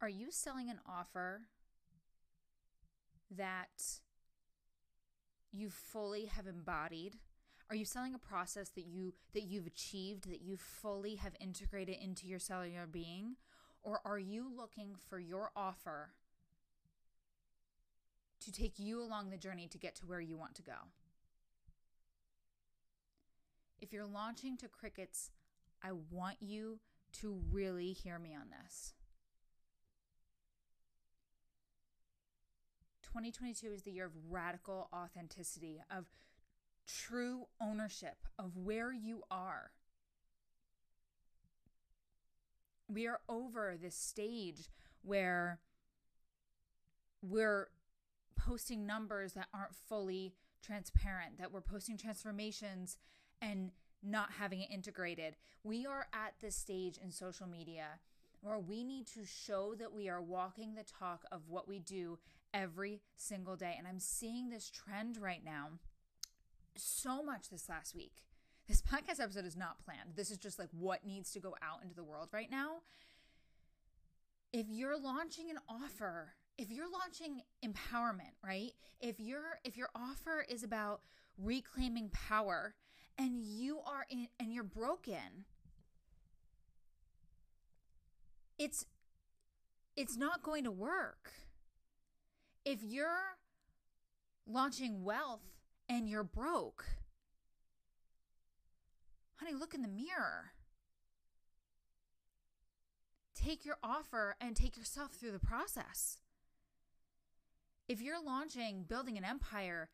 Are you selling an offer that you fully have embodied? Are you selling a process that you that you've achieved that you fully have integrated into your cellular being or are you looking for your offer to take you along the journey to get to where you want to go? If you're launching to crickets, I want you to really hear me on this. 2022 is the year of radical authenticity, of true ownership of where you are. We are over this stage where we're posting numbers that aren't fully transparent, that we're posting transformations and not having it integrated. We are at this stage in social media where we need to show that we are walking the talk of what we do every single day. And I'm seeing this trend right now so much this last week. This podcast episode is not planned. This is just like what needs to go out into the world right now. If you're launching an offer, if you're launching empowerment, right? If your if your offer is about reclaiming power and you are in and you're broken, it's it's not going to work. If you're launching wealth and you're broke, honey, look in the mirror. Take your offer and take yourself through the process. If you're launching building an empire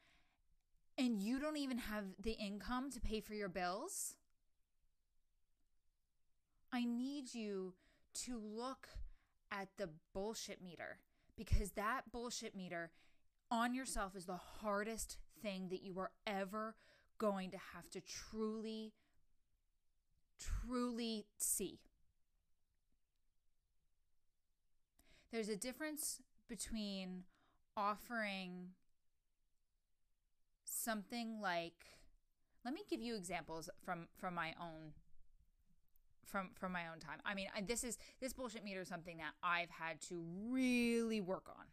and you don't even have the income to pay for your bills, I need you to look at the bullshit meter because that bullshit meter on yourself is the hardest thing that you are ever going to have to truly, truly see. There's a difference between offering something like let me give you examples from from my own from from my own time. I mean, this is this bullshit meter is something that I've had to really work on.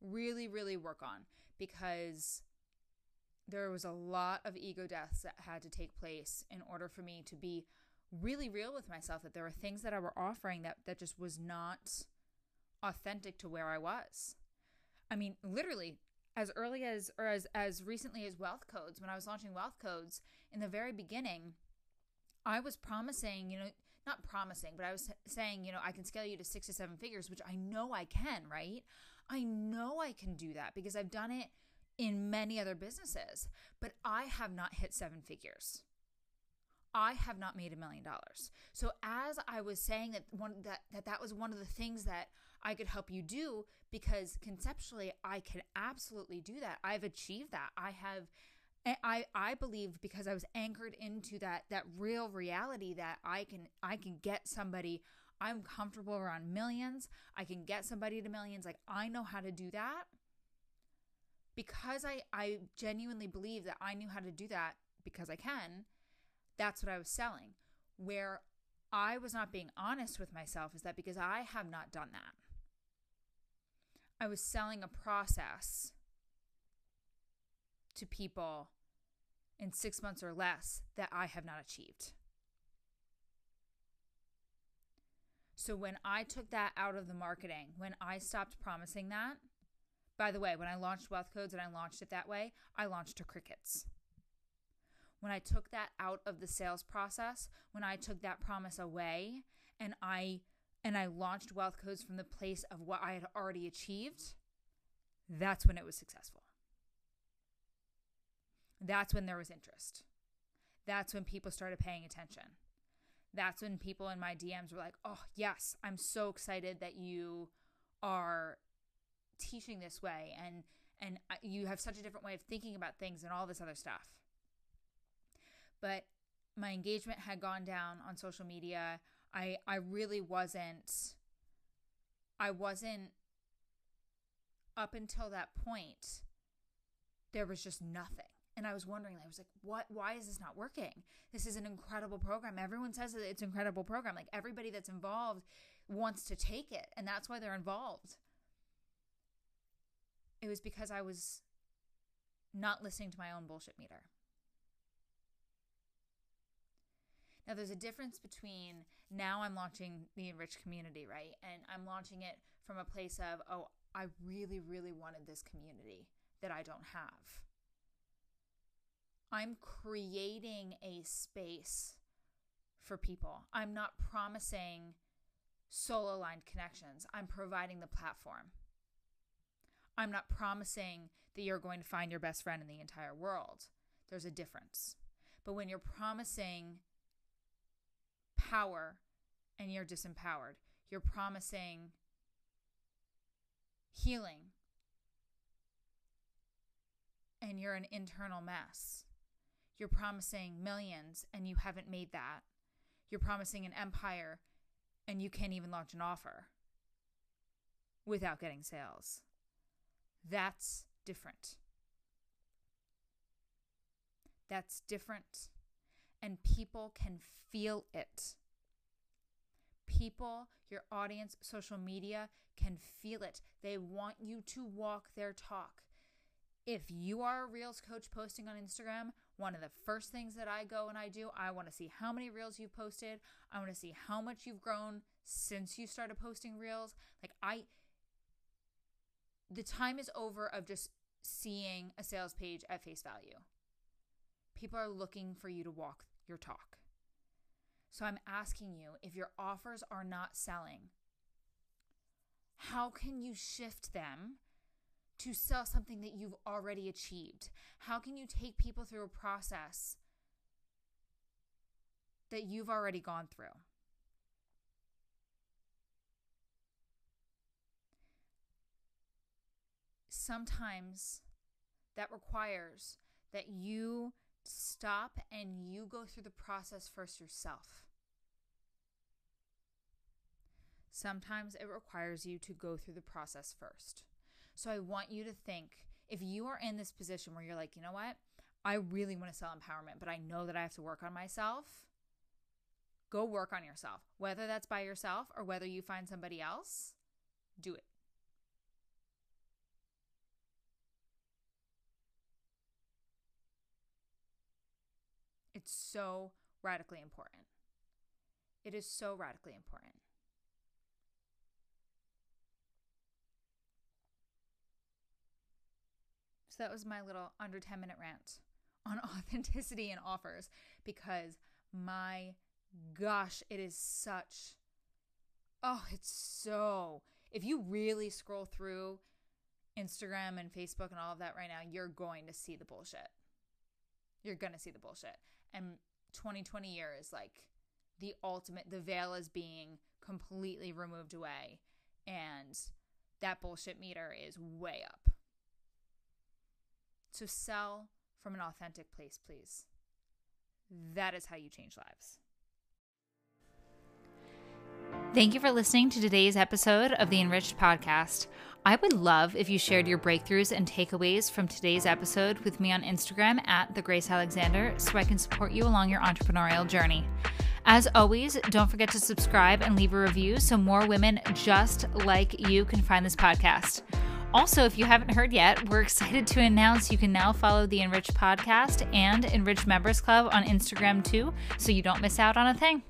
Really really work on because there was a lot of ego deaths that had to take place in order for me to be really real with myself that there were things that I were offering that that just was not authentic to where I was. I mean, literally as early as or as as recently as wealth codes when I was launching wealth codes in the very beginning, I was promising, you know, not promising, but I was saying, you know, I can scale you to 6 to 7 figures, which I know I can, right? I know I can do that because I've done it in many other businesses, but I have not hit seven figures. I have not made a million dollars. So as I was saying that one that, that that was one of the things that I could help you do because conceptually I can absolutely do that. I've achieved that. I have I I believed because I was anchored into that that real reality that I can I can get somebody I'm comfortable around millions. I can get somebody to millions. Like I know how to do that. Because I I genuinely believe that I knew how to do that because I can that's what I was selling. Where I was not being honest with myself is that because I have not done that, I was selling a process to people in six months or less that I have not achieved. So when I took that out of the marketing, when I stopped promising that, by the way, when I launched Wealth Codes and I launched it that way, I launched to crickets when I took that out of the sales process, when I took that promise away and I and I launched wealth codes from the place of what I had already achieved, that's when it was successful. That's when there was interest. That's when people started paying attention. That's when people in my DMs were like, "Oh, yes, I'm so excited that you are teaching this way and and you have such a different way of thinking about things and all this other stuff." but my engagement had gone down on social media. I I really wasn't I wasn't up until that point there was just nothing. And I was wondering, I was like, what why is this not working? This is an incredible program. Everyone says that it's an incredible program. Like everybody that's involved wants to take it and that's why they're involved. It was because I was not listening to my own bullshit meter. Now, there's a difference between now I'm launching the enriched community, right? And I'm launching it from a place of, oh, I really, really wanted this community that I don't have. I'm creating a space for people. I'm not promising soul aligned connections, I'm providing the platform. I'm not promising that you're going to find your best friend in the entire world. There's a difference. But when you're promising power and you're disempowered, you're promising healing and you're an internal mess. You're promising millions and you haven't made that. You're promising an empire and you can't even launch an offer without getting sales. That's different. That's different. And people can feel it. People, your audience, social media can feel it. They want you to walk their talk. If you are a Reels coach posting on Instagram, one of the first things that I go and I do, I want to see how many Reels you've posted. I want to see how much you've grown since you started posting Reels. Like, I, the time is over of just seeing a sales page at face value. People are looking for you to walk your talk. So I'm asking you if your offers are not selling, how can you shift them to sell something that you've already achieved? How can you take people through a process that you've already gone through? sometimes that requires that you stop and you go through the process first yourself. Sometimes it requires you to go through the process first. So I want you to think if you are in this position where you're like, you know what? I really want to sell empowerment, but I know that I have to work on myself. Go work on yourself. Whether that's by yourself or whether you find somebody else, do it. It's so radically important. It is so radically important. So that was my little under 10 minute rant on authenticity and offers because my gosh, it is such, oh, it's so. If you really scroll through Instagram and Facebook and all of that right now, you're going to see the bullshit. You're going to see the bullshit and 2020 year is like the ultimate the veil is being completely removed away and that bullshit meter is way up so sell from an authentic place please that is how you change lives Thank you for listening to today's episode of the Enriched Podcast. I would love if you shared your breakthroughs and takeaways from today's episode with me on Instagram at the Grace Alexander so I can support you along your entrepreneurial journey. As always, don't forget to subscribe and leave a review so more women just like you can find this podcast. Also, if you haven't heard yet, we're excited to announce you can now follow the Enrich Podcast and Enrich Members Club on Instagram too, so you don't miss out on a thing.